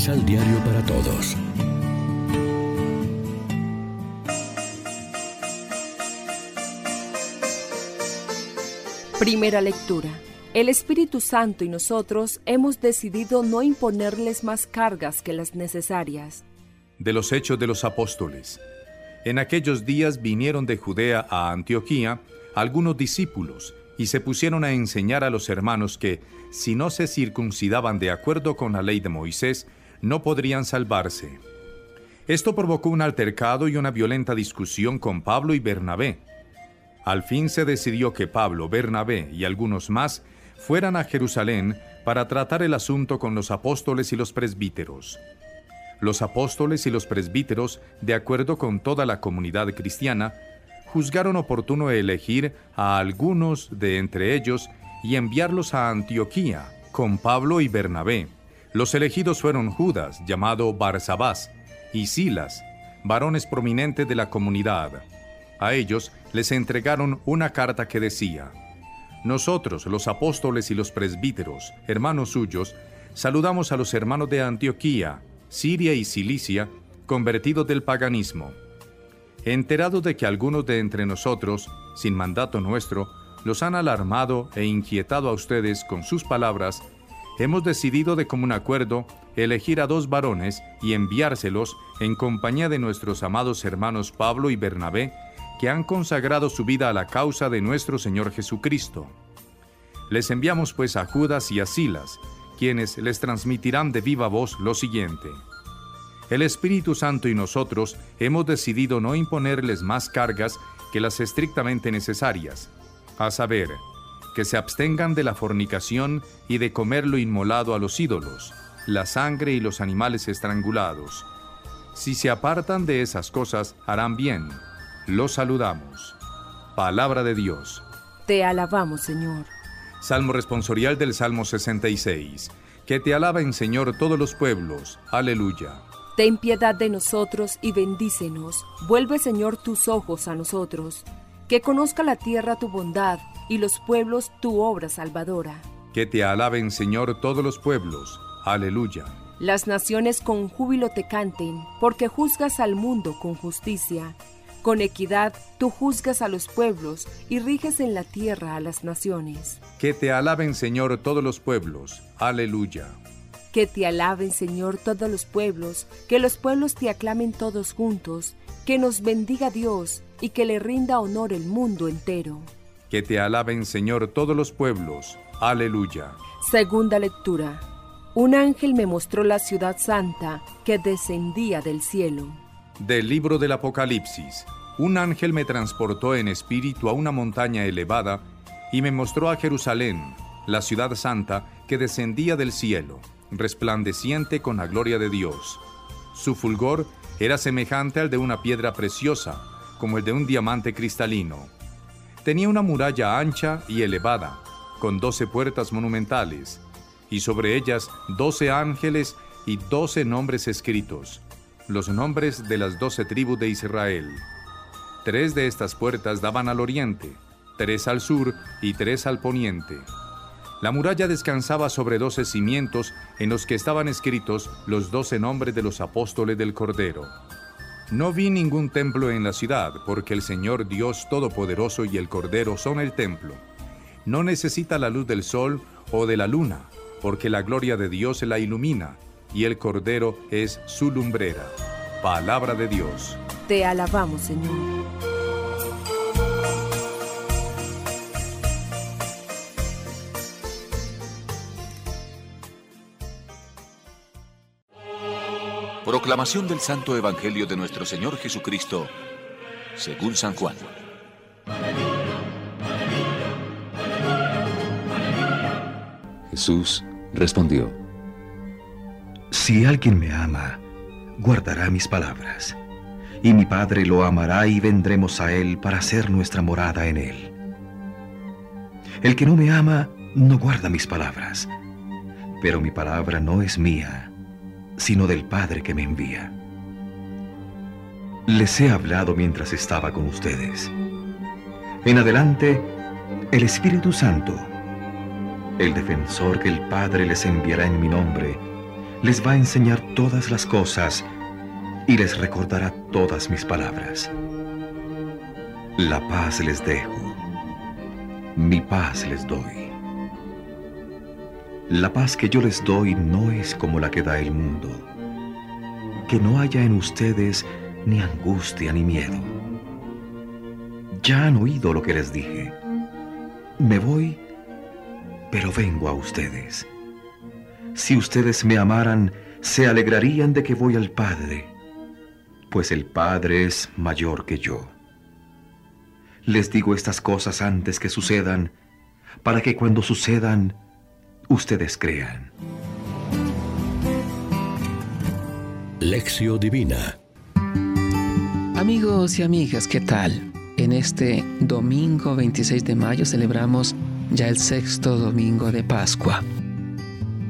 Misal Diario para Todos. Primera lectura. El Espíritu Santo y nosotros hemos decidido no imponerles más cargas que las necesarias. De los Hechos de los Apóstoles. En aquellos días vinieron de Judea a Antioquía algunos discípulos y se pusieron a enseñar a los hermanos que, si no se circuncidaban de acuerdo con la ley de Moisés, no podrían salvarse. Esto provocó un altercado y una violenta discusión con Pablo y Bernabé. Al fin se decidió que Pablo, Bernabé y algunos más fueran a Jerusalén para tratar el asunto con los apóstoles y los presbíteros. Los apóstoles y los presbíteros, de acuerdo con toda la comunidad cristiana, juzgaron oportuno elegir a algunos de entre ellos y enviarlos a Antioquía con Pablo y Bernabé. Los elegidos fueron Judas, llamado Barsabás, y Silas, varones prominentes de la comunidad. A ellos les entregaron una carta que decía, nosotros, los apóstoles y los presbíteros, hermanos suyos, saludamos a los hermanos de Antioquía, Siria y Cilicia, convertidos del paganismo. Enterado de que algunos de entre nosotros, sin mandato nuestro, los han alarmado e inquietado a ustedes con sus palabras, hemos decidido de común acuerdo elegir a dos varones y enviárselos en compañía de nuestros amados hermanos Pablo y Bernabé, que han consagrado su vida a la causa de nuestro Señor Jesucristo. Les enviamos pues a Judas y a Silas, quienes les transmitirán de viva voz lo siguiente. El Espíritu Santo y nosotros hemos decidido no imponerles más cargas que las estrictamente necesarias, a saber, que se abstengan de la fornicación y de comer lo inmolado a los ídolos, la sangre y los animales estrangulados. Si se apartan de esas cosas, harán bien los saludamos. Palabra de Dios. Te alabamos, Señor. Salmo responsorial del Salmo 66. Que te alaben, Señor, todos los pueblos. Aleluya. Ten piedad de nosotros y bendícenos. Vuelve, Señor, tus ojos a nosotros. Que conozca la tierra tu bondad y los pueblos tu obra salvadora. Que te alaben, Señor, todos los pueblos. Aleluya. Las naciones con júbilo te canten, porque juzgas al mundo con justicia con equidad tú juzgas a los pueblos y riges en la tierra a las naciones. Que te alaben, Señor, todos los pueblos. Aleluya. Que te alaben, Señor, todos los pueblos, que los pueblos te aclamen todos juntos, que nos bendiga Dios y que le rinda honor el mundo entero. Que te alaben, Señor, todos los pueblos. Aleluya. Segunda lectura. Un ángel me mostró la ciudad santa que descendía del cielo del libro del Apocalipsis. Un ángel me transportó en espíritu a una montaña elevada y me mostró a Jerusalén, la ciudad santa que descendía del cielo, resplandeciente con la gloria de Dios. Su fulgor era semejante al de una piedra preciosa, como el de un diamante cristalino. Tenía una muralla ancha y elevada, con doce puertas monumentales, y sobre ellas doce ángeles y doce nombres escritos los nombres de las doce tribus de Israel. Tres de estas puertas daban al oriente, tres al sur y tres al poniente. La muralla descansaba sobre doce cimientos en los que estaban escritos los doce nombres de los apóstoles del Cordero. No vi ningún templo en la ciudad, porque el Señor Dios Todopoderoso y el Cordero son el templo. No necesita la luz del sol o de la luna, porque la gloria de Dios la ilumina y el Cordero es su lumbrera. Palabra de Dios. Te alabamos, Señor. Proclamación del Santo Evangelio de nuestro Señor Jesucristo, según San Juan. Jesús respondió, si alguien me ama, guardará mis palabras, y mi Padre lo amará y vendremos a él para hacer nuestra morada en él. El que no me ama, no guarda mis palabras, pero mi palabra no es mía, sino del Padre que me envía. Les he hablado mientras estaba con ustedes. En adelante, el Espíritu Santo, el defensor que el Padre les enviará en mi nombre, les va a enseñar todas las cosas y les recordará todas mis palabras. La paz les dejo, mi paz les doy. La paz que yo les doy no es como la que da el mundo. Que no haya en ustedes ni angustia ni miedo. Ya han oído lo que les dije. Me voy, pero vengo a ustedes. Si ustedes me amaran, se alegrarían de que voy al Padre, pues el Padre es mayor que yo. Les digo estas cosas antes que sucedan, para que cuando sucedan, ustedes crean. Lección Divina Amigos y amigas, ¿qué tal? En este domingo 26 de mayo celebramos ya el sexto domingo de Pascua.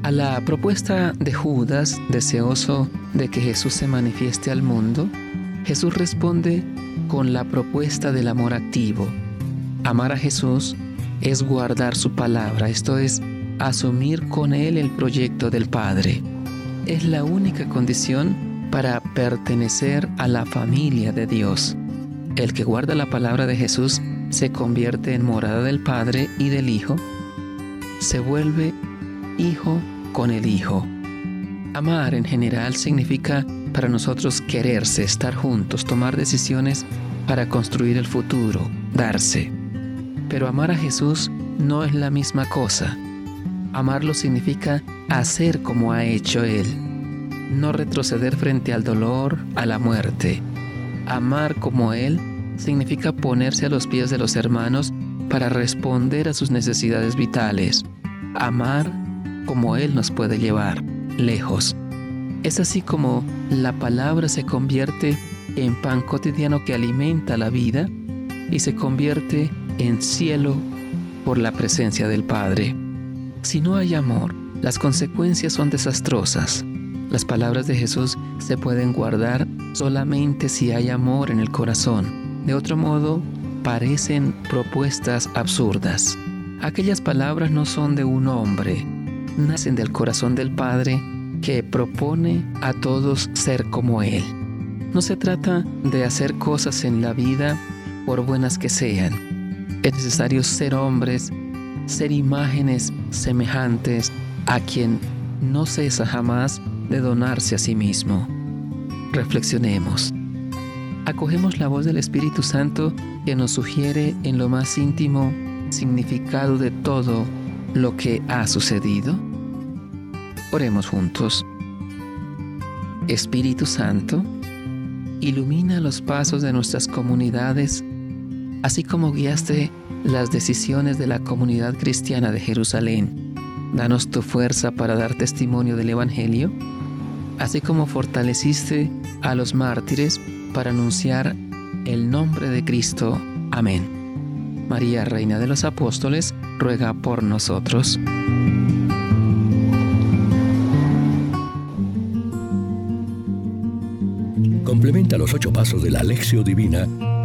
A la propuesta de Judas, deseoso de que Jesús se manifieste al mundo, Jesús responde con la propuesta del amor activo. Amar a Jesús es guardar su palabra, esto es, asumir con Él el proyecto del Padre. Es la única condición para pertenecer a la familia de Dios. El que guarda la palabra de Jesús se convierte en morada del Padre y del Hijo, se vuelve hijo con el hijo. Amar en general significa para nosotros quererse, estar juntos, tomar decisiones para construir el futuro, darse. Pero amar a Jesús no es la misma cosa. Amarlo significa hacer como ha hecho Él, no retroceder frente al dolor, a la muerte. Amar como Él significa ponerse a los pies de los hermanos para responder a sus necesidades vitales. Amar como Él nos puede llevar, lejos. Es así como la palabra se convierte en pan cotidiano que alimenta la vida y se convierte en cielo por la presencia del Padre. Si no hay amor, las consecuencias son desastrosas. Las palabras de Jesús se pueden guardar solamente si hay amor en el corazón. De otro modo, parecen propuestas absurdas. Aquellas palabras no son de un hombre, nacen del corazón del Padre que propone a todos ser como Él. No se trata de hacer cosas en la vida por buenas que sean. Es necesario ser hombres, ser imágenes semejantes a quien no cesa jamás de donarse a sí mismo. Reflexionemos. Acogemos la voz del Espíritu Santo que nos sugiere en lo más íntimo significado de todo lo que ha sucedido? Oremos juntos. Espíritu Santo, ilumina los pasos de nuestras comunidades, así como guiaste las decisiones de la comunidad cristiana de Jerusalén. Danos tu fuerza para dar testimonio del Evangelio, así como fortaleciste a los mártires para anunciar el nombre de Cristo. Amén. María, Reina de los Apóstoles, ruega por nosotros. Complementa los ocho pasos de la Alexio Divina